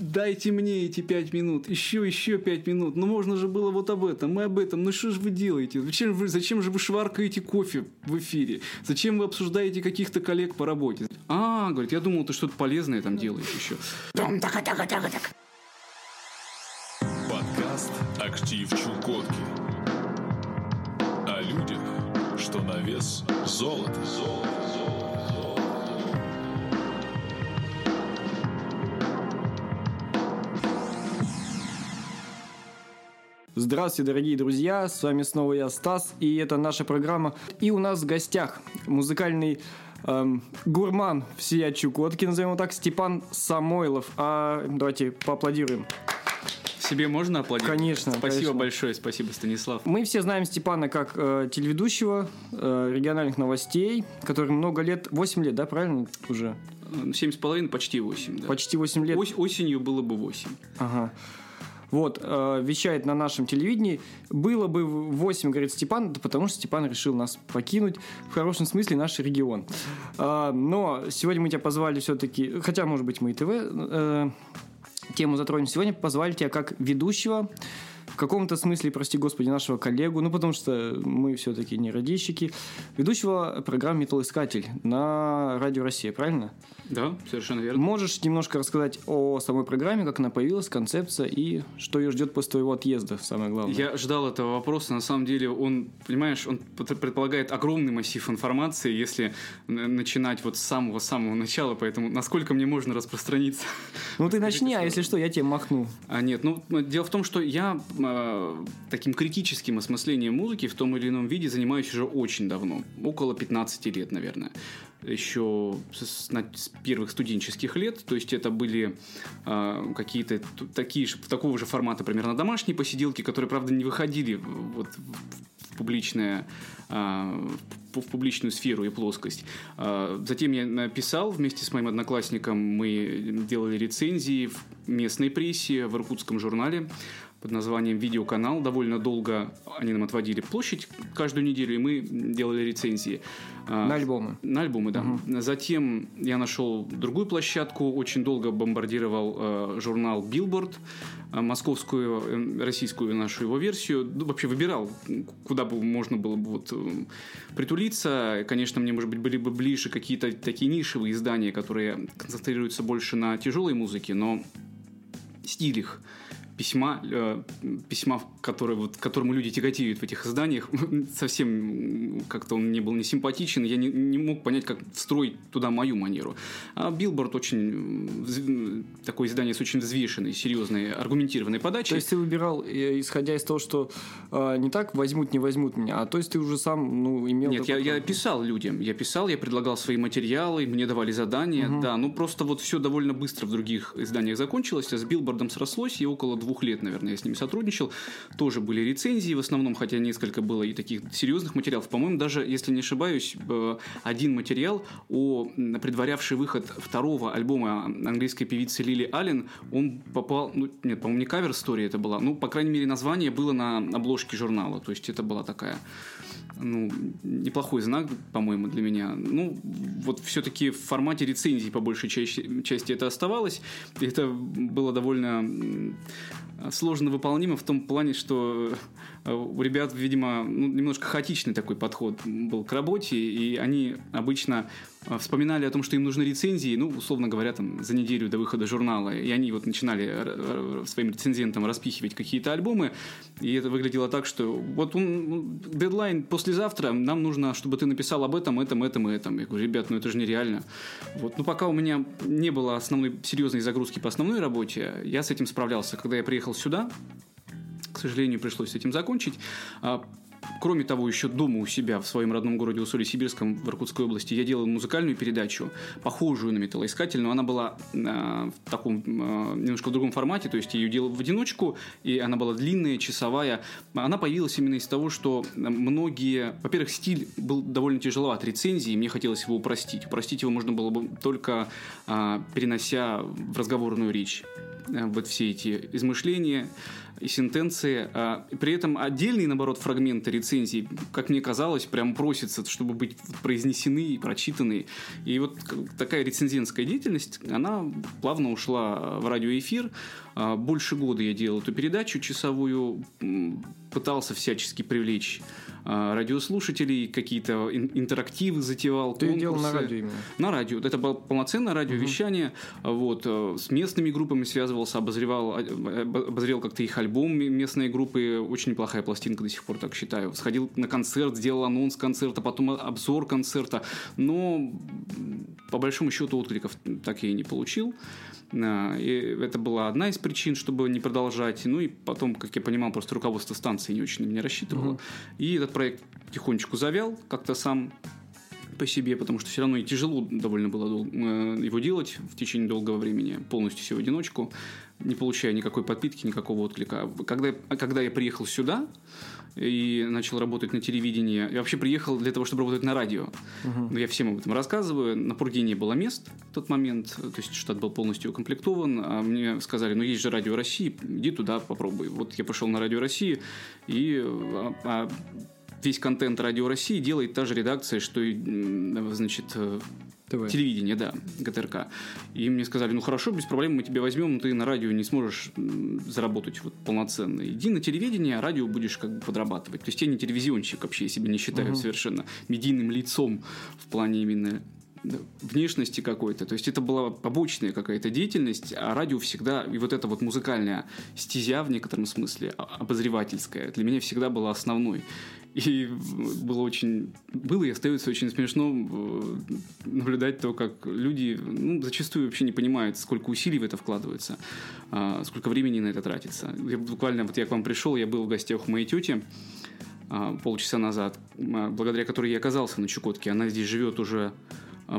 дайте мне эти пять минут, еще, еще пять минут. Ну, можно же было вот об этом, мы об этом. Ну, что же вы делаете? Зачем, вы, зачем же вы шваркаете кофе в эфире? Зачем вы обсуждаете каких-то коллег по работе? А, говорит, я думал, ты что-то полезное там делаешь еще. Подкаст «Актив Чукотки». О людях, что на вес золота. Здравствуйте, дорогие друзья, с вами снова я, Стас, и это наша программа. И у нас в гостях музыкальный эм, гурман всея Чукотки, назовем его так, Степан Самойлов. А, давайте поаплодируем. Себе можно аплодировать? Конечно, Спасибо конечно. большое, спасибо, Станислав. Мы все знаем Степана как э, телеведущего э, региональных новостей, который много лет, 8 лет, да, правильно уже? Семь с половиной, почти восемь. Да. Почти 8 лет. Ось- осенью было бы восемь. Ага. Вот, э, вещает на нашем телевидении. Было бы 8, говорит Степан, да потому что Степан решил нас покинуть, в хорошем смысле, наш регион. А, но сегодня мы тебя позвали все-таки, хотя, может быть, мы и ТВ э, тему затронем. Сегодня позвали тебя как ведущего, в каком-то смысле, прости господи, нашего коллегу, ну, потому что мы все-таки не радищики, ведущего программы «Металлоискатель» на Радио Россия, правильно? Да, совершенно верно. Можешь немножко рассказать о самой программе, как она появилась, концепция и что ее ждет после твоего отъезда, самое главное. Я ждал этого вопроса. На самом деле, он, понимаешь, он пр- предполагает огромный массив информации, если начинать вот с самого-самого начала. Поэтому насколько мне можно распространиться? Ну ты начни, а если что, я тебе махну. А нет, ну дело в том, что я э, таким критическим осмыслением музыки в том или ином виде занимаюсь уже очень давно, около 15 лет, наверное, еще с, с- первых студенческих лет, то есть это были э, какие-то такие же такого же формата примерно домашние посиделки, которые, правда, не выходили вот в, в публичное э, в публичную сферу и плоскость. А, Затем я написал вместе с моим одноклассником, мы делали рецензии в местной прессе, в иркутском журнале под названием «Видеоканал». Довольно долго они нам отводили площадь каждую неделю, и мы делали рецензии. А, На альбомы. На альбомы, да. Затем я нашел другую площадку, очень долго бомбардировал э, журнал Billboard, э, московскую, э, российскую нашу его версию. Ну, вообще выбирал, куда бы можно было бы вот, притулиться. Конечно, мне, может быть, были бы ближе какие-то такие нишевые издания, которые концентрируются больше на тяжелой музыке, но стиль их письма, э, письма, которые, вот, к которому люди тяготеют в этих изданиях, совсем как-то он не был не симпатичен, я не, не мог понять, как встроить туда мою манеру. А Билборд очень такое издание с очень взвешенной, серьезной, аргументированной подачей. То есть ты выбирал, э, исходя из того, что э, не так возьмут, не возьмут меня, а то есть ты уже сам ну, имел... Нет, я, я писал людям, я писал, я предлагал свои материалы, мне давали задания, да, ну просто вот все довольно быстро в других изданиях закончилось, а с Билбордом срослось, и около двух лет, наверное, я с ними сотрудничал, тоже были рецензии в основном, хотя несколько было и таких серьезных материалов, по-моему, даже, если не ошибаюсь, э, один материал о предварявший выход второго альбома английской певицы Лили Аллен, он попал, ну, нет, по-моему, не кавер-стори это была, ну, по крайней мере, название было на обложке журнала, то есть это была такая ну, неплохой знак, по-моему, для меня. Ну, вот все-таки в формате рецензии по большей части, части это оставалось. И это было довольно сложно выполнимо в том плане, что э, у ребят, видимо, ну, немножко хаотичный такой подход был к работе, и они обычно вспоминали о том, что им нужны рецензии, ну, условно говоря, там, за неделю до выхода журнала, и они вот начинали р- своим рецензентам распихивать какие-то альбомы, и это выглядело так, что вот он, дедлайн послезавтра, нам нужно, чтобы ты написал об этом, этом, этом и этом. Я говорю, ребят, ну это же нереально. Вот, ну пока у меня не было основной серьезной загрузки по основной работе, я с этим справлялся. Когда я приехал сюда, к сожалению, пришлось с этим закончить. Кроме того, еще дома у себя в своем родном городе Усолье-Сибирском в Иркутской области я делал музыкальную передачу, похожую на металлоискатель, но она была э, в таком э, немножко в другом формате, то есть я ее делал в одиночку, и она была длинная, часовая. Она появилась именно из того, что многие... Во-первых, стиль был довольно тяжеловат рецензии, мне хотелось его упростить. Упростить его можно было бы только э, перенося в разговорную речь э, вот все эти измышления сентенции. А, при этом отдельные, наоборот, фрагменты рецензий, как мне казалось, прям просятся, чтобы быть произнесены и прочитаны. И вот такая рецензентская деятельность, она плавно ушла в радиоэфир. А, больше года я делал эту передачу часовую, пытался всячески привлечь радиослушателей, какие-то интерактивы затевал, Ты конкурсы. делал на радио именно? На радио. Это было полноценное радиовещание. Угу. Вот, э, с местными группами связывался, обозревал, э, обозрел как-то их альбом местные группы. Очень неплохая пластинка до сих пор, так считаю. Сходил на концерт, сделал анонс концерта, потом обзор концерта. Но по большому счету откликов так я и не получил. И это была одна из причин, чтобы не продолжать. Ну и потом, как я понимал, просто руководство станции не очень на меня рассчитывало. Угу. И этот проект тихонечку завял как-то сам по себе, потому что все равно и тяжело довольно было э, его делать в течение долгого времени, полностью все в одиночку, не получая никакой подпитки, никакого отклика. Когда, когда я приехал сюда, и начал работать на телевидении. Я вообще приехал для того, чтобы работать на радио. Угу. Я всем об этом рассказываю. На Пурге не было мест в тот момент, то есть штат был полностью укомплектован. А мне сказали, ну есть же Радио России, иди туда, попробуй. Вот я пошел на Радио России, и а, а весь контент Радио России делает та же редакция, что и, значит, ТВ. Телевидение, да, ГТРК. И мне сказали, ну хорошо, без проблем мы тебя возьмем, но ты на радио не сможешь заработать вот полноценно. Иди на телевидение, а радио будешь как бы подрабатывать. То есть я не телевизионщик вообще, я себя не считаю угу. совершенно медийным лицом в плане именно внешности какой-то. То есть это была побочная какая-то деятельность, а радио всегда, и вот эта вот музыкальная стезя в некотором смысле, а, обозревательская, для меня всегда была основной. И было очень... Было и остается очень смешно э, наблюдать то, как люди ну, зачастую вообще не понимают, сколько усилий в это вкладывается, а, сколько времени на это тратится. Я буквально, вот я к вам пришел, я был в гостях у моей тети а, полчаса назад, а, благодаря которой я оказался на Чукотке. Она здесь живет уже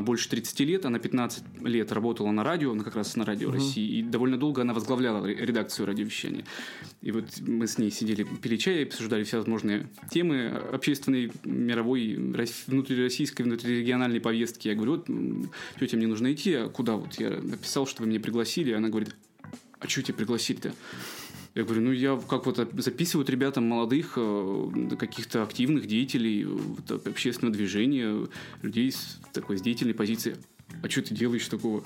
больше 30 лет. Она 15 лет работала на радио, она как раз на радио угу. России. И довольно долго она возглавляла редакцию радиовещания. И вот мы с ней сидели, пили чай обсуждали все возможные темы общественной, мировой, внутрироссийской, внутрирегиональной повестки. Я говорю, вот, тетя, мне нужно идти. А куда? Вот я написал, что вы меня пригласили. Она говорит, а что тебя пригласили-то? Я говорю, ну я как вот записывают ребятам молодых, э, каких-то активных деятелей вот, общественного движения, людей с такой с деятельной позиции. А что ты делаешь такого?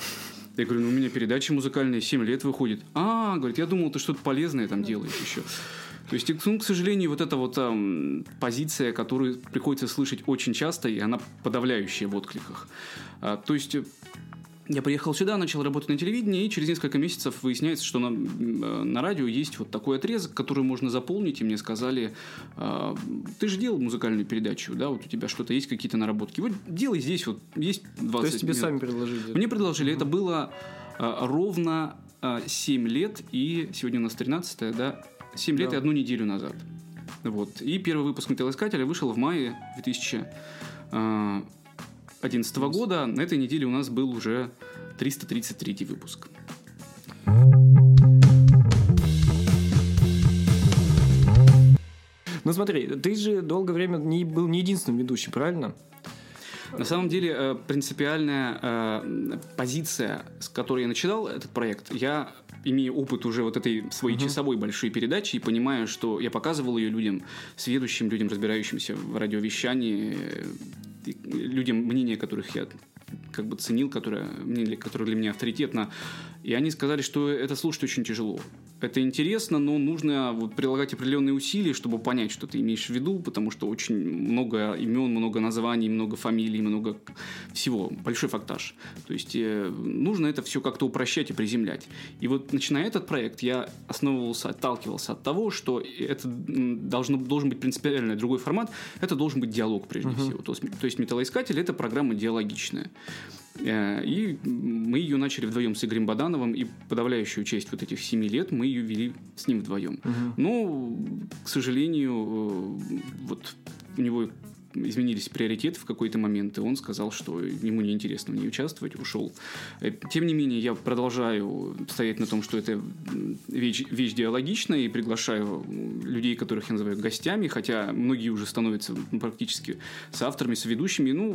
Я говорю, ну у меня передача музыкальная 7 лет выходит. А, говорит, я думал, ты что-то полезное там делаешь еще. То есть, ну, к сожалению, вот эта вот эм, позиция, которую приходится слышать очень часто, и она подавляющая в откликах. А, то есть, я приехал сюда, начал работать на телевидении, и через несколько месяцев выясняется, что на, э, на радио есть вот такой отрезок, который можно заполнить, и мне сказали, э, ты же делал музыкальную передачу, да, вот у тебя что-то есть, какие-то наработки, вот делай здесь, вот есть 20 То есть тебе минут. сами предложили? Мне предложили, угу. это было э, ровно э, 7 лет, и сегодня у нас 13 да, 7 лет да. и одну неделю назад. Вот. И первый выпуск «Металлоискателя» вышел в мае 2000 э, 2011 года. На этой неделе у нас был уже 333 выпуск. Ну смотри, ты же долгое время не был не единственным ведущим, правильно? На самом деле э, принципиальная э, позиция, с которой я начинал этот проект, я имею опыт уже вот этой своей uh-huh. часовой большой передачи и понимаю, что я показывал ее людям, сведущим людям, разбирающимся в радиовещании, людям, мнение которых я как бы ценил, которое, которое для меня авторитетно. И они сказали, что это слушать очень тяжело это интересно, но нужно вот прилагать определенные усилия, чтобы понять, что ты имеешь в виду, потому что очень много имен, много названий, много фамилий, много всего. Большой фактаж. То есть э, нужно это все как-то упрощать и приземлять. И вот начиная этот проект, я основывался, отталкивался от того, что это должно, должен быть принципиально другой формат. Это должен быть диалог прежде uh-huh. всего. То есть, то есть металлоискатель это программа диалогичная. Э, и мы ее начали вдвоем с Игорем Бадановым, и подавляющую часть вот этих семи лет мы ее вели с ним вдвоем. Угу. Но, к сожалению, э, вот у него изменились приоритеты в какой-то момент, и он сказал, что ему неинтересно в ней участвовать, ушел. Э, тем не менее, я продолжаю стоять на том, что это вещь, вещь диалогичная, и приглашаю людей, которых я называю гостями, хотя многие уже становятся ну, практически с авторами, с ведущими. Ну,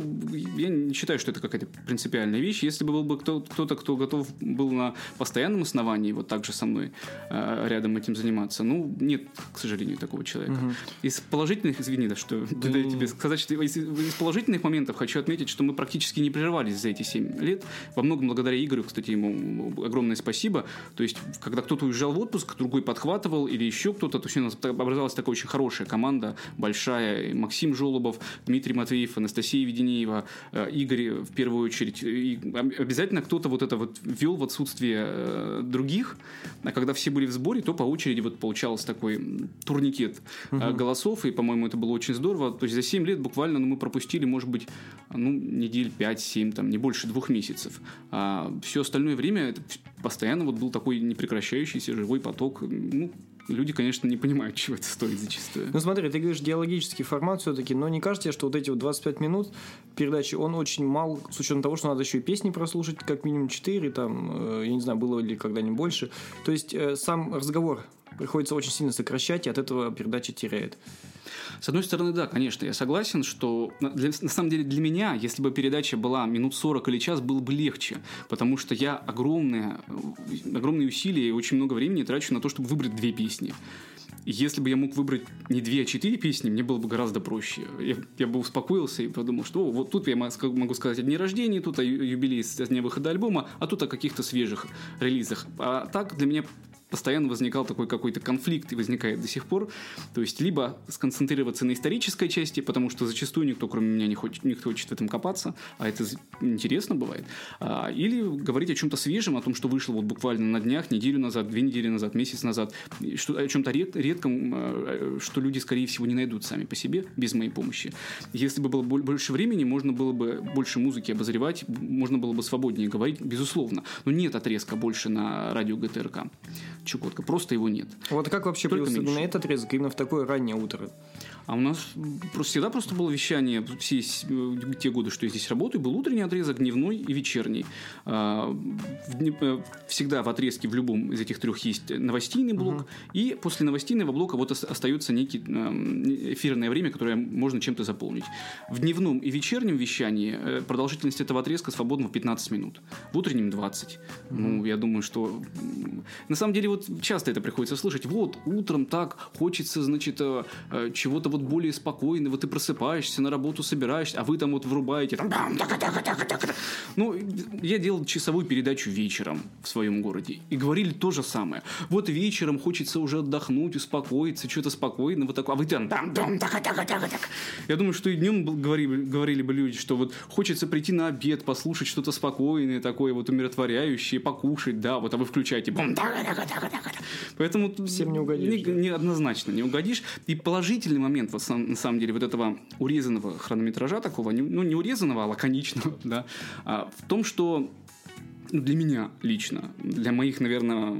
я не считаю, что это какая-то принципиальная вещь. Если бы был бы кто-то, кто готов был на постоянном основании вот так же со мной э, рядом этим заниматься, ну, нет, к сожалению, такого человека. Угу. Из положительных, извини, да, что да. тебе сказать, что из, положительных моментов хочу отметить, что мы практически не прерывались за эти 7 лет. Во многом благодаря Игорю, кстати, ему огромное спасибо. То есть, когда кто-то уезжал в отпуск, другой подхватывал или еще кто-то, то есть у нас образовалась такая очень хорошая команда, большая. Максим Жолобов, Дмитрий Матвеев, Анастасия Веденеева, э, Игорь в первую очередь. И обязательно кто-то вот это вот вел в отсутствие э, других. А когда все были в сборе, то по очереди вот получался такой турникет угу. голосов. И, по-моему, это было очень здорово. То есть за 7 лет буквально ну, мы пропустили, может быть, ну, недель 5-7, там, не больше двух месяцев. А все остальное время это постоянно вот был такой непрекращающийся живой поток. Ну, люди, конечно, не понимают, чего это стоит зачастую. Ну смотри, ты говоришь диалогический формат все-таки, но не кажется тебе, что вот эти вот 25 минут передачи, он очень мал, с учетом того, что надо еще и песни прослушать, как минимум 4, там, э, я не знаю, было ли когда-нибудь больше. То есть э, сам разговор приходится очень сильно сокращать, и от этого передача теряет. С одной стороны, да, конечно, я согласен, что для, на самом деле для меня, если бы передача была минут 40 или час, было бы легче, потому что я огромные, огромные усилия и очень много времени трачу на то, чтобы выбрать две песни. Если бы я мог выбрать не две, а четыре песни, мне было бы гораздо проще. Я, я бы успокоился и подумал, что вот тут я могу сказать о дне рождения, тут о юбилее с дня выхода альбома, а тут о каких-то свежих релизах. А так для меня постоянно возникал такой какой-то конфликт и возникает до сих пор. То есть, либо сконцентрироваться на исторической части, потому что зачастую никто, кроме меня, не хочет, не хочет в этом копаться, а это интересно бывает. А, или говорить о чем-то свежем, о том, что вышло вот буквально на днях, неделю назад, две недели назад, месяц назад, что, о чем-то ред, редком, а, что люди, скорее всего, не найдут сами по себе без моей помощи. Если бы было больше времени, можно было бы больше музыки обозревать, можно было бы свободнее говорить, безусловно. Но нет отрезка больше на радио ГТРК. Чукотка. Просто его нет. Вот как вообще Только появился именно этот отрезок, именно в такое раннее утро? А у нас просто всегда просто было вещание все э, те годы, что я здесь работаю, был утренний отрезок, дневной и вечерний. А, э, всегда в отрезке в любом из этих трех есть новостейный блок, угу. и после новостейного блока вот остается некий э, эфирное время, которое можно чем-то заполнить. В дневном и вечернем вещании продолжительность этого отрезка свободна в 15 минут. В утреннем 20. Угу. Ну, я думаю, что... На самом деле, вот часто это приходится слышать. Вот, утром так хочется, значит, чего-то вот более спокойный, вот ты просыпаешься, на работу собираешься, а вы там вот врубаете. Там, ну, я делал часовую передачу вечером в своем городе. И говорили то же самое. Вот вечером хочется уже отдохнуть, успокоиться, что-то спокойно, вот такое. А вы там, там, там, так, так, так, так. Я думаю, что и днем говорили, говорили бы люди, что вот хочется прийти на обед, послушать что-то спокойное, такое вот умиротворяющее, покушать, да, вот, а вы включаете. Бум, так, так, так, так, так. Поэтому всем не угодишь. Не, не однозначно не угодишь. И положительный момент момент, вот, на самом деле, вот этого урезанного хронометража такого, ну, не урезанного, а лаконичного, да, а, в том, что ну, для меня лично, для моих, наверное,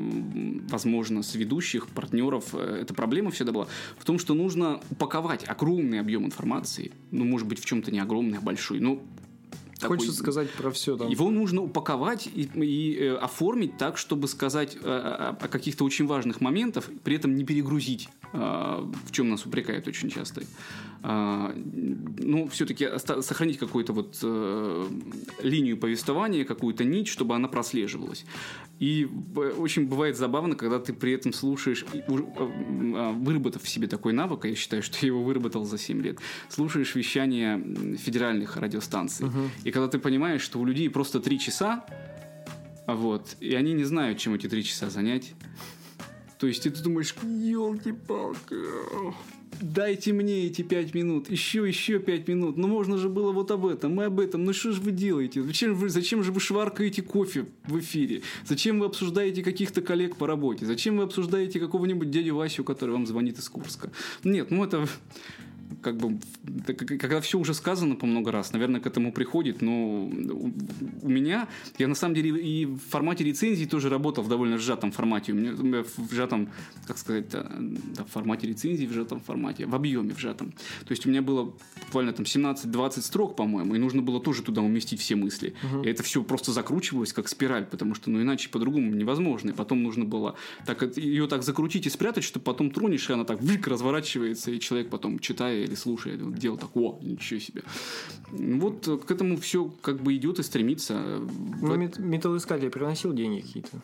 возможно, сведущих, партнеров, э, эта проблема всегда была в том, что нужно упаковать огромный объем информации, ну, может быть, в чем-то не огромный, а большой, но такой, Хочется сказать про все. Там. Его нужно упаковать и, и э, оформить так, чтобы сказать э, о, о каких-то очень важных моментах, при этом не перегрузить, э, в чем нас упрекают очень часто. Э, ну, все-таки сохранить какую-то вот э, линию повествования, какую-то нить, чтобы она прослеживалась. И очень бывает забавно, когда ты при этом слушаешь, э, э, выработав в себе такой навык, а я считаю, что я его выработал за 7 лет, слушаешь вещание федеральных радиостанций. Угу. И когда ты понимаешь, что у людей просто 3 часа, вот, и они не знают, чем эти 3 часа занять. То есть, и ты думаешь, елки-палки, дайте мне эти пять минут, еще, еще пять минут. Ну, можно же было вот об этом и об этом. Ну, что же вы делаете? Зачем, вы, зачем же вы шваркаете кофе в эфире? Зачем вы обсуждаете каких-то коллег по работе? Зачем вы обсуждаете какого-нибудь дядю Васю, который вам звонит из Курска? Нет, ну это как бы, когда все уже сказано по много раз, наверное, к этому приходит, но у меня, я на самом деле и в формате рецензии тоже работал в довольно сжатом формате, у меня в сжатом, как сказать, да, в формате рецензии, в сжатом формате, в объеме в сжатом. То есть у меня было буквально там 17-20 строк, по-моему, и нужно было тоже туда уместить все мысли. Угу. И это все просто закручивалось как спираль, потому что, ну, иначе по-другому невозможно. И потом нужно было так, ее так закрутить и спрятать, чтобы потом тронешь, и она так вик разворачивается, и человек потом, читая или слушая, делал так, о, ничего себе. Вот к этому все как бы идет и стремится. Ну, металлоискатель приносил деньги какие-то?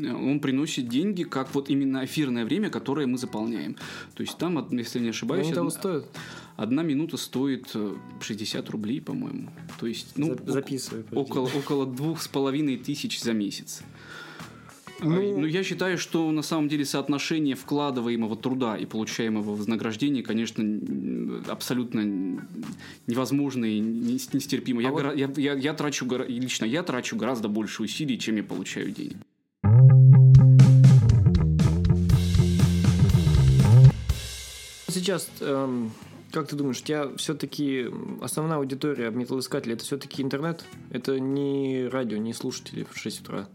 он приносит деньги, как вот именно эфирное время, которое мы заполняем. То есть там, если не ошибаюсь... Того стоит? Одна минута стоит 60 э, рублей, по-моему. То есть, ну, Записывай, около, около двух с половиной тысяч за месяц. Ну, ну, я считаю, что на самом деле соотношение вкладываемого труда и получаемого вознаграждения, конечно, абсолютно невозможно и нестерпимо. А я, вот... я, я, я трачу, лично я трачу гораздо больше усилий, чем я получаю денег. Сейчас, эм, как ты думаешь, у тебя все-таки основная аудитория металлоискателей это все-таки интернет? Это не радио, не слушатели в 6 утра?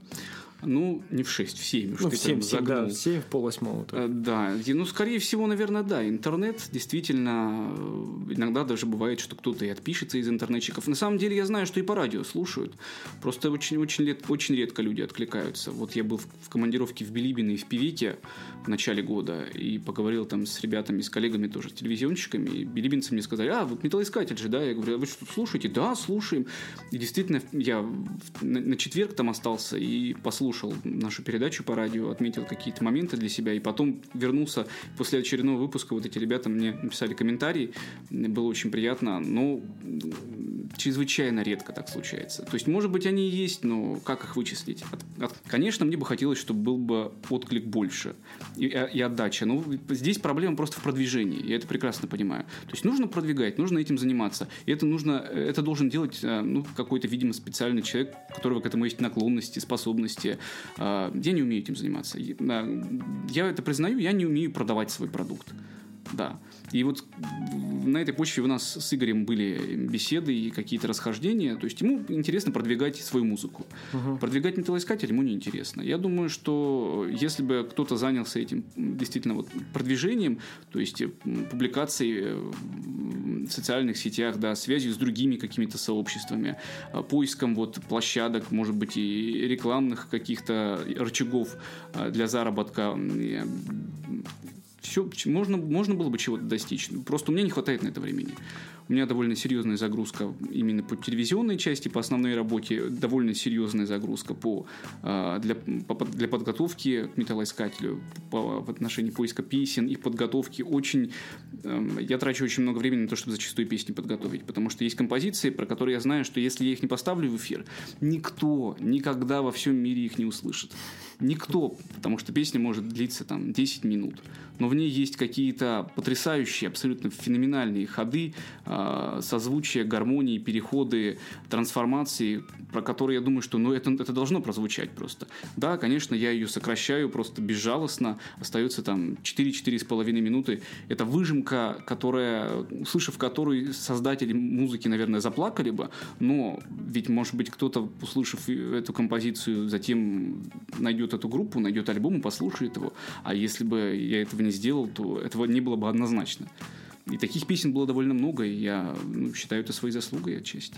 Ну, не в 6, в 7. Ну, в 7, 7 да, в 7, в пол восьмого. Э, да, ну, скорее всего, наверное, да. Интернет действительно, э, иногда даже бывает, что кто-то и отпишется из интернетчиков. На самом деле, я знаю, что и по радио слушают. Просто очень-очень очень редко люди откликаются. Вот я был в командировке в Билибино и в Певеке в начале года и поговорил там с ребятами, с коллегами тоже, телевизионщиками. И билибинцы мне сказали, а, вот металлоискатель же, да? Я говорю, а вы что, слушаете? Да, слушаем. И действительно, я на четверг там остался и послушал послушал нашу передачу по радио, отметил какие-то моменты для себя, и потом вернулся после очередного выпуска. Вот эти ребята мне написали комментарии, было очень приятно, но чрезвычайно редко так случается. То есть, может быть, они есть, но как их вычислить? Конечно, мне бы хотелось, чтобы был бы отклик больше и, и отдача. Но здесь проблема просто в продвижении. Я это прекрасно понимаю. То есть нужно продвигать, нужно этим заниматься. И это нужно, это должен делать э, ну, какой-то, видимо, специальный человек, у которого к этому есть наклонности, способности. А, я не умею этим заниматься. Я это признаю, я не умею продавать свой продукт. Да. И вот на этой почве у нас с Игорем были беседы и какие-то расхождения. То есть ему интересно продвигать свою музыку. Угу. Продвигать металлоискатель ему неинтересно. Я думаю, что если бы кто-то занялся этим действительно вот продвижением, то есть публикацией в социальных сетях, да, связью с другими какими-то сообществами, а, поиском вот площадок, может быть, и рекламных каких-то рычагов для заработка, все, можно, можно было бы чего-то достичь. Просто у меня не хватает на это времени. У меня довольно серьезная загрузка именно по телевизионной части, по основной работе, довольно серьезная загрузка по, а, для, для подготовки к металлоискателю, по, в отношении поиска песен, и подготовки. Очень, эм, я трачу очень много времени на то, чтобы зачастую песни подготовить, потому что есть композиции, про которые я знаю, что если я их не поставлю в эфир, никто никогда во всем мире их не услышит. Никто, потому что песня может длиться там 10 минут но в ней есть какие-то потрясающие, абсолютно феноменальные ходы, э, созвучия, гармонии, переходы, трансформации, про которые я думаю, что ну, это, это должно прозвучать просто. Да, конечно, я ее сокращаю просто безжалостно, остается там 4-4,5 минуты. Это выжимка, которая, услышав которую создатели музыки, наверное, заплакали бы, но ведь, может быть, кто-то, услышав эту композицию, затем найдет эту группу, найдет альбом и послушает его. А если бы я этого не сделал, то этого не было бы однозначно. И таких песен было довольно много, и я ну, считаю это своей заслугой отчасти.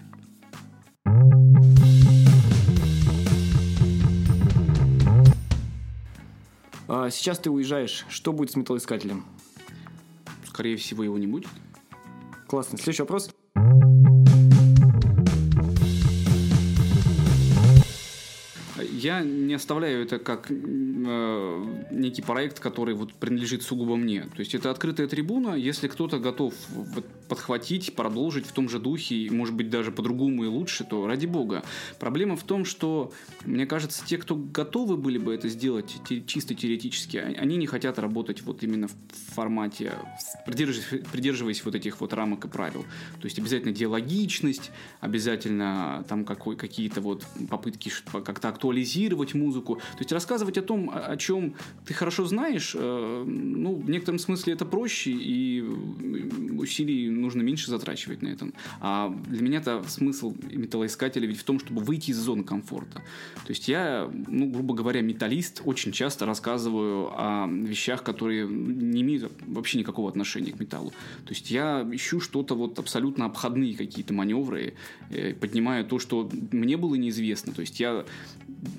А сейчас ты уезжаешь. Что будет с металлоискателем? Скорее всего, его не будет. Классно. Следующий вопрос. Я не оставляю это как э, некий проект, который вот принадлежит сугубо мне. То есть это открытая трибуна. Если кто-то готов подхватить, продолжить в том же духе, может быть, даже по-другому и лучше, то ради бога. Проблема в том, что, мне кажется, те, кто готовы были бы это сделать чисто теоретически, а, они не хотят работать вот именно в формате, придерживаясь, придерживаясь вот этих вот рамок и правил. То есть обязательно диалогичность, обязательно там какой, какие-то вот попытки как-то актуализировать анализировать музыку. То есть рассказывать о том, о, чем ты хорошо знаешь, э, ну, в некотором смысле это проще, и усилий нужно меньше затрачивать на это. А для меня это смысл металлоискателя ведь в том, чтобы выйти из зоны комфорта. То есть я, ну, грубо говоря, металлист, очень часто рассказываю о вещах, которые не имеют вообще никакого отношения к металлу. То есть я ищу что-то вот абсолютно обходные какие-то маневры, э, поднимаю то, что мне было неизвестно. То есть я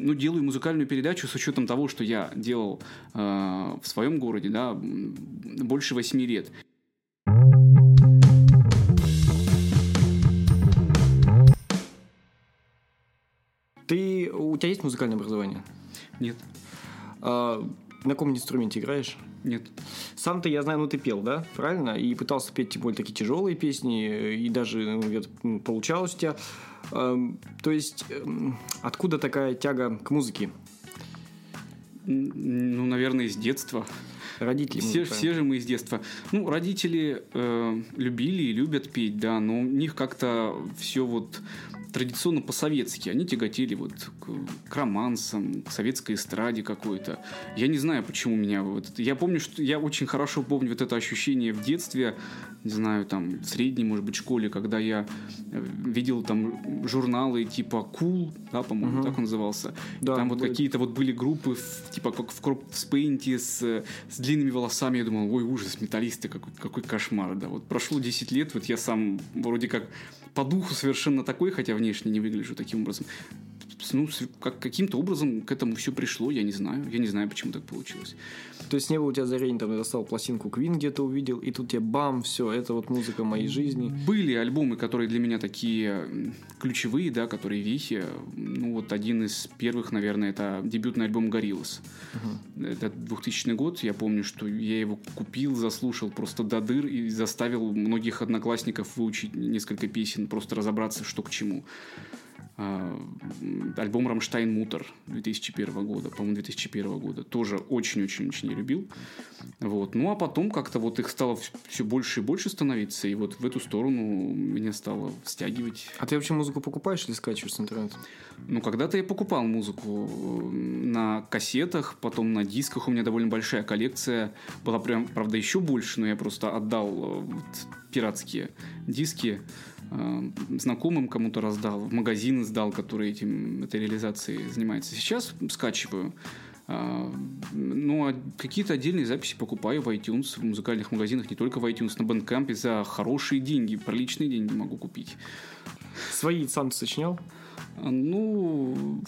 ну, делаю музыкальную передачу с учетом того, что я делал э, в своем городе, да, больше восьми лет. Ты, у тебя есть музыкальное образование? Нет. А, на каком инструменте играешь? Нет. Сам-то, я знаю, ну ты пел, да? Правильно? И пытался петь, тем более, такие тяжелые песни, и даже ну, ну, получалось у тебя. А, то есть, эм, откуда такая тяга к музыке? Ну, наверное, из детства. Родители. Все, все же мы из детства. Ну, родители э, любили и любят петь, да, но у них как-то все вот традиционно по-советски. Они тяготели вот к, к романсам, к советской эстраде какой-то. Я не знаю, почему меня... Вот, я помню, что... Я очень хорошо помню вот это ощущение в детстве, не знаю, там, в средней, может быть, школе, когда я э, видел там журналы типа cool, да, по-моему, угу. так он назывался. Да, там вот какие-то вот были группы, типа как в Кроп Спейнте с, с длинными волосами. Я думал, ой, ужас, металлисты, какой, какой кошмар, да. Вот прошло 10 лет, вот я сам вроде как по духу совершенно такой, хотя внешне не выгляжу таким образом. Ну, как, каким-то образом к этому все пришло, я не знаю. Я не знаю, почему так получилось. То есть не было у тебя озарения, там, я достал пластинку Квин где-то увидел, и тут тебе бам, все, это вот музыка моей жизни. Были альбомы, которые для меня такие ключевые, да, которые вехи. Ну, вот один из первых, наверное, это дебютный альбом Гориллас. Угу. Это 2000 год, я помню, что я его купил, заслушал просто до дыр и заставил многих одноклассников выучить несколько песен, просто разобраться, что к чему. А, альбом «Рамштайн Мутер» 2001 года, по-моему, 2001 года. Тоже очень-очень-очень любил. Вот. Ну, а потом как-то вот их стало все больше и больше становиться, и вот в эту сторону меня стало стягивать. А ты вообще музыку покупаешь или скачиваешь с интернета? Ну, когда-то я покупал музыку на кассетах, потом на дисках. У меня довольно большая коллекция. Была прям, правда, еще больше, но я просто отдал э, вот, пиратские диски знакомым кому-то раздал, в магазин сдал, который этим, этой реализацией занимается. Сейчас скачиваю. А, ну, а какие-то отдельные записи покупаю в iTunes, в музыкальных магазинах, не только в iTunes, на Bandcamp за хорошие деньги, приличные деньги могу купить. Свои сам сочинял? А, ну,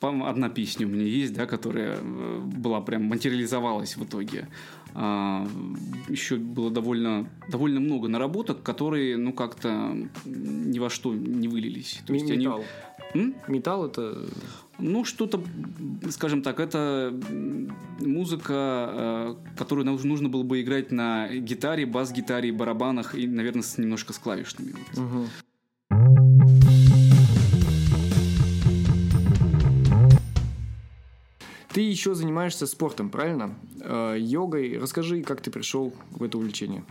одна песня у меня есть, да, которая э, была прям материализовалась в итоге. А, еще было довольно, довольно много наработок, которые, ну, как-то ни во что не вылились. То есть Металл. Они... М? Металл это... Ну, что-то, скажем так, это музыка, э, которую нужно было бы играть на гитаре, бас-гитаре, барабанах и, наверное, с, немножко с клавишными. Вот. Угу. Ты еще занимаешься спортом, правильно? Э, йогой. Расскажи, как ты пришел в это увлечение.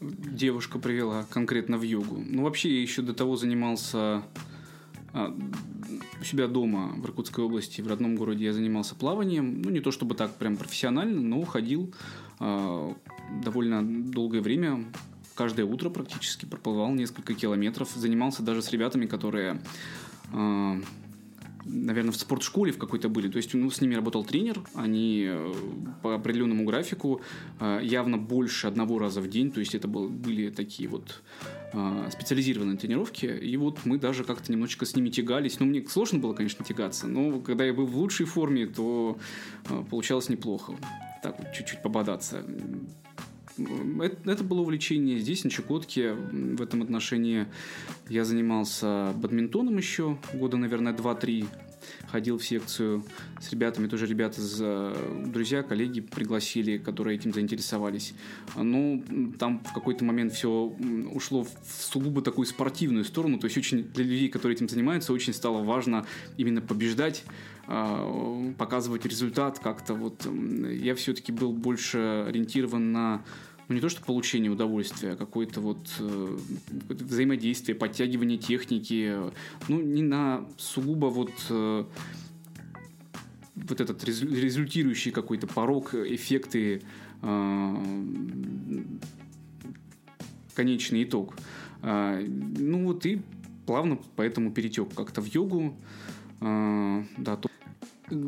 Девушка привела конкретно в йогу. Ну, вообще, я еще до того занимался а, у себя дома в Иркутской области, в родном городе я занимался плаванием. Ну, не то чтобы так прям профессионально, но ходил а, довольно долгое время. Каждое утро практически проплывал несколько километров. Занимался даже с ребятами, которые а, наверное, в спортшколе в какой-то были. То есть, ну, с ними работал тренер, они э, по определенному графику э, явно больше одного раза в день, то есть это был, были такие вот э, специализированные тренировки, и вот мы даже как-то немножечко с ними тягались. Ну, мне сложно было, конечно, тягаться, но когда я был в лучшей форме, то получалось неплохо. Так вот, чуть-чуть пободаться это, было увлечение здесь, на Чукотке. В этом отношении я занимался бадминтоном еще года, наверное, 2-3 ходил в секцию с ребятами, тоже ребята, э, друзья, коллеги пригласили, которые этим заинтересовались. Ну, там в какой-то момент все ушло в сугубо такую спортивную сторону, то есть очень для людей, которые этим занимаются, очень стало важно именно побеждать, а, показывать результат как-то. Вот я все-таки был больше ориентирован на ну не то что получение удовольствия, а какое-то вот э, взаимодействие, подтягивание техники, ну не на сугубо вот э, вот этот результирующий какой-то порог, эффекты, э, конечный итог. Э, ну вот и плавно поэтому перетек как-то в йогу, э, да, то,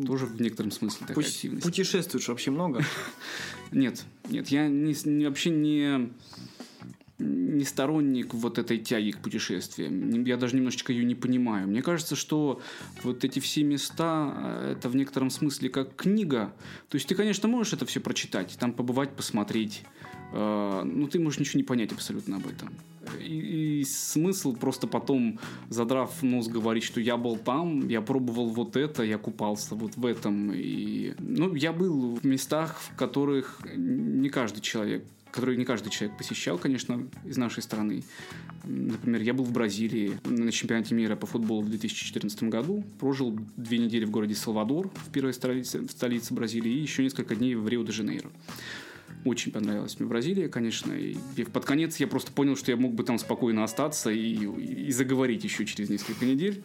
тоже в некотором смысле такая Пу- активность. Путешествуешь вообще много? Нет, нет, я не, вообще не не сторонник вот этой тяги к путешествиям. Я даже немножечко ее не понимаю. Мне кажется, что вот эти все места, э, это в некотором смысле как книга. То есть ты, конечно, можешь это все прочитать, там побывать, посмотреть, э, но ты можешь ничего не понять абсолютно об этом. И, и смысл просто потом, задрав нос, говорить, что я был там, я пробовал вот это, я купался вот в этом. И, ну, я был в местах, в которых не каждый человек который не каждый человек посещал, конечно, из нашей страны. Например, я был в Бразилии на чемпионате мира по футболу в 2014 году, прожил две недели в городе Салвадор, в первой столице, в столице Бразилии, и еще несколько дней в Рио-де-Жанейро. Очень понравилась мне Бразилия, конечно. И и под конец я просто понял, что я мог бы там спокойно остаться и, и заговорить еще через несколько недель.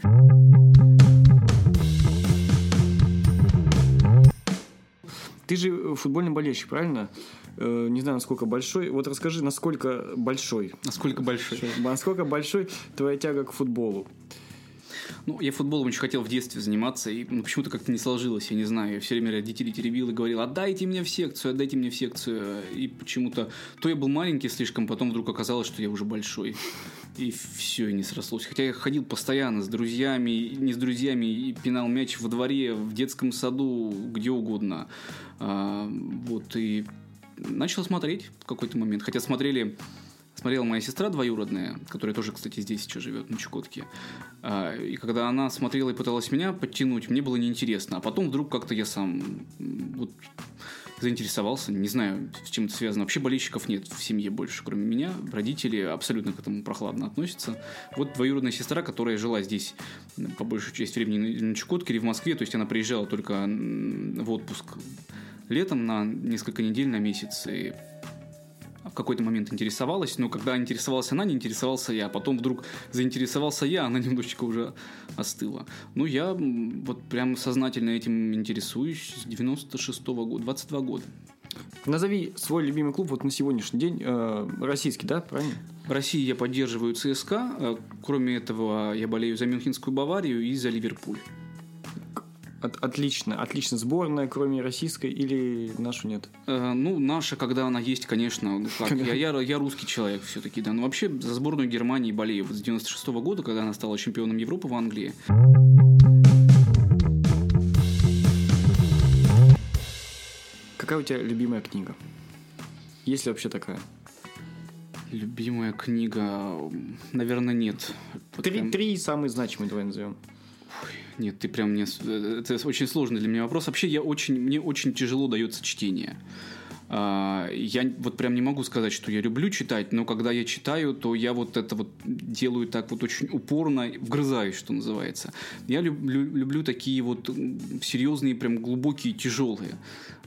Ты же футбольный болельщик, правильно? Э, Не знаю, насколько большой. Вот расскажи, насколько большой, Насколько большой? насколько большой твоя тяга к футболу? Ну, я футболом очень хотел в детстве заниматься, и ну, почему-то как-то не сложилось, я не знаю. Я все время родителей теребил и говорил, отдайте мне в секцию, отдайте мне в секцию. И почему-то то я был маленький слишком, потом вдруг оказалось, что я уже большой. И все, и не срослось. Хотя я ходил постоянно с друзьями, не с друзьями, и пинал мяч во дворе, в детском саду, где угодно. А, вот, и начал смотреть в какой-то момент. Хотя смотрели смотрела моя сестра двоюродная, которая тоже, кстати, здесь сейчас живет, на Чукотке. А, И когда она смотрела и пыталась меня подтянуть, мне было неинтересно. А потом вдруг как-то я сам вот, заинтересовался. Не знаю, с чем это связано. Вообще болельщиков нет в семье больше, кроме меня. Родители абсолютно к этому прохладно относятся. Вот двоюродная сестра, которая жила здесь по большую часть времени на- Чукотке или в Москве. То есть она приезжала только в отпуск летом на несколько недель, на месяц. И в какой-то момент интересовалась, но когда интересовалась она, не интересовался я. Потом вдруг заинтересовался я, она немножечко уже остыла. Ну, я вот прям сознательно этим интересуюсь с 96-го года, 22 года. Назови свой любимый клуб вот на сегодняшний день. э, российский, да, правильно? В России я поддерживаю ЦСКА, э, кроме этого я болею за Мюнхенскую Баварию и за Ливерпуль. От- отлично. Отлично. Сборная, кроме российской, или нашу нет? Э, ну, наша, когда она есть, конечно, ну как, я, я, я русский человек все-таки, да. Но вообще за сборную Германии болею вот с 96 года, когда она стала чемпионом Европы в Англии. Какая у тебя любимая книга? Есть ли вообще такая? Любимая книга, наверное, нет. Три, три самые значимые давай назовем. Нет, ты прям мне... э, Это очень сложный для меня вопрос. Вообще, я очень, мне очень тяжело дается чтение. А, Я вот прям не могу сказать, что я люблю читать, но когда я читаю, то я вот это вот делаю так вот очень упорно, вгрызаюсь, что называется. Я люблю, люблю такие вот серьезные, прям глубокие, тяжелые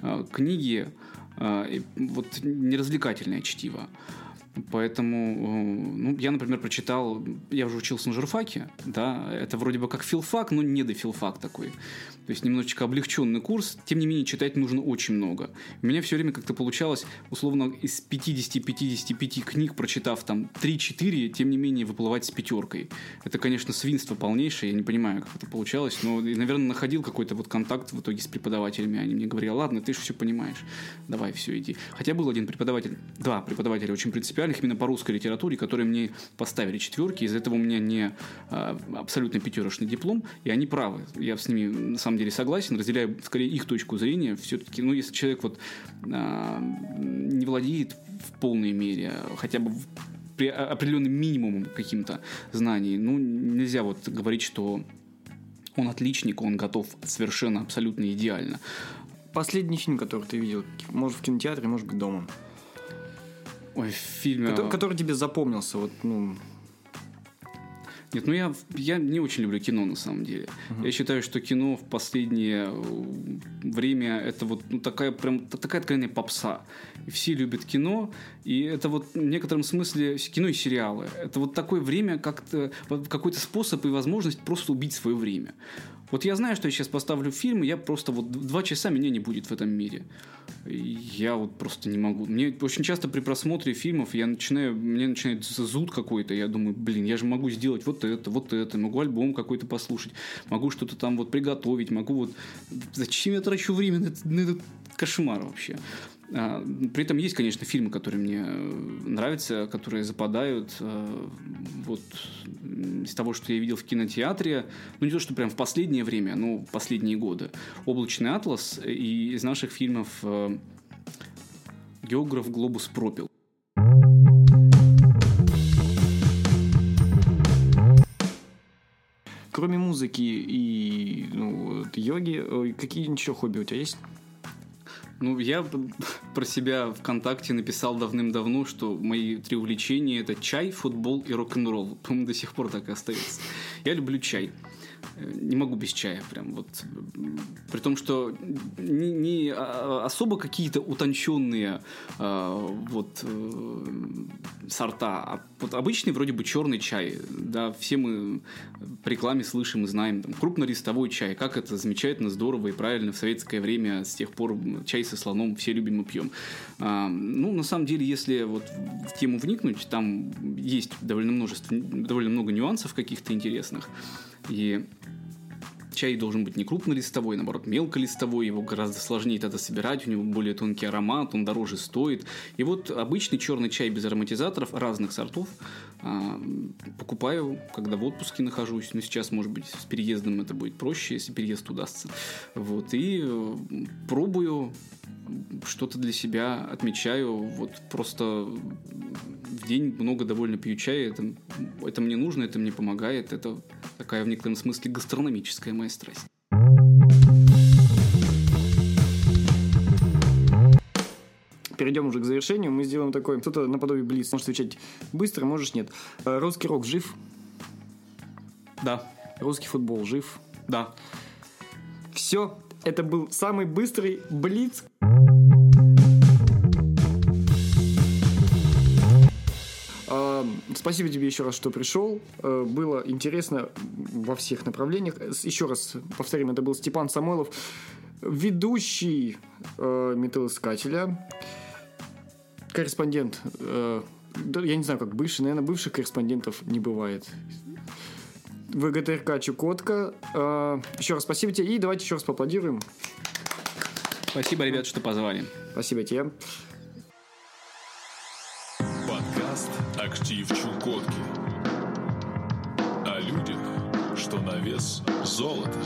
а, книги, а, вот неразвлекательное чтиво. Поэтому, э, ну, я, например, прочитал, я уже учился на журфаке, да, это вроде бы как филфак, но не до филфак такой. То есть немножечко облегченный курс, тем не менее читать нужно очень много. У меня все время как-то получалось, условно, из 50-55 книг, прочитав там 3-4, тем не менее выплывать с пятеркой. Это, конечно, свинство полнейшее, я не понимаю, как это получалось, но, наверное, находил какой-то вот контакт в итоге с преподавателями, они мне говорили, ладно, ты же все понимаешь, давай, все, иди. Хотя был один преподаватель, два преподавателя очень принципиальных именно по русской литературе, которые мне поставили четверки, из-за этого у меня не а, абсолютно пятерочный диплом, и они правы. Я с ними на самом деле согласен, разделяю скорее их точку зрения. Все-таки, ну, если человек вот а, не владеет в полной мере, хотя бы при определенным минимумом каким-то знаний, ну, нельзя вот говорить, что он отличник, он готов совершенно, абсолютно идеально. Последний фильм, который ты видел, может в кинотеатре, может быть дома. Ой, в фильме... Кото- Который тебе запомнился, вот, ну, Нет, ну я, я не очень люблю кино на самом деле. Я считаю, что кино в последнее э, время это вот ну, такая прям такая откровенная попса. И все любят кино, и это вот в некотором смысле кино и сериалы. Это вот такое время, как-то какой-то способ и возможность просто убить свое время. Вот я знаю, что я сейчас поставлю фильм, и я просто вот два часа меня не будет в этом мире. Я вот просто не могу. Мне очень часто при просмотре фильмов я начинаю, мне начинает зуд какой-то. Я думаю, блин, я же могу сделать вот это, вот это, могу альбом какой-то послушать, могу что-то там вот приготовить, могу вот. Зачем я трачу время на, на этот кошмар вообще? А, При этом есть, конечно, фильмы, которые мне э, нравятся, которые западают. э, Вот из того, что я видел в кинотеатре, ну не то, что прям в последнее время, но последние годы. «Облачный атлас» и из наших фильмов э, «Географ Глобус пропил». Кроме музыки и ну, йоги, какие еще хобби у тебя есть? Ну, я про себя ВКонтакте написал давным-давно, что мои три увлечения – это чай, футбол и рок-н-ролл. По-моему, до сих пор так и остается. Я люблю чай. Э, Не могу без чая прям вот. При том, что не, не, а, особо какие-то утонченные а, вот э, сорта, а вот обычный вроде бы черный чай. Да, все мы в рекламе слышим и знаем. Там, крупнолистовой чай. Как это замечательно, здорово и правильно в советское время с тех пор чай со слоном все любим и пьем. А, ну, на самом деле, если вот в тему вникнуть, там есть довольно множество, довольно много нюансов каких-то интересных. И чай должен быть не крупнолистовой, наоборот, мелколистовой, его гораздо сложнее тогда собирать, у него более тонкий аромат, он дороже стоит. И вот обычный черный чай без ароматизаторов разных сортов а, покупаю, когда в отпуске нахожусь. Ну, сейчас, может быть, с переездом это будет проще, если переезд удастся. Вот, и э, пробую что-то для себя отмечаю. Вот просто в день много довольно пью чая. Это, это мне нужно, это мне помогает. Это такая в некотором смысле гастрономическая моя страсть. Перейдем уже к завершению. Мы сделаем такой, что-то наподобие блиц. Можешь отвечать быстро, можешь нет. Э, Русский рок жив? Да, Русский футбол жив? да. Все, это был самый быстрый блиц. Спасибо тебе еще раз, что пришел. Э, Было интересно во всех направлениях. Еще раз повторим, это был Степан Самойлов, ведущий э, металлоискателя, корреспондент. э, я не знаю, как бывший, наверное, бывших корреспондентов не бывает. ВГТРК Чукотка. Э, Еще раз спасибо тебе. И давайте еще раз поаплодируем. Спасибо, ребят, что позвали. Спасибо тебе. «Актив Чукотки». О людях, что на вес золота.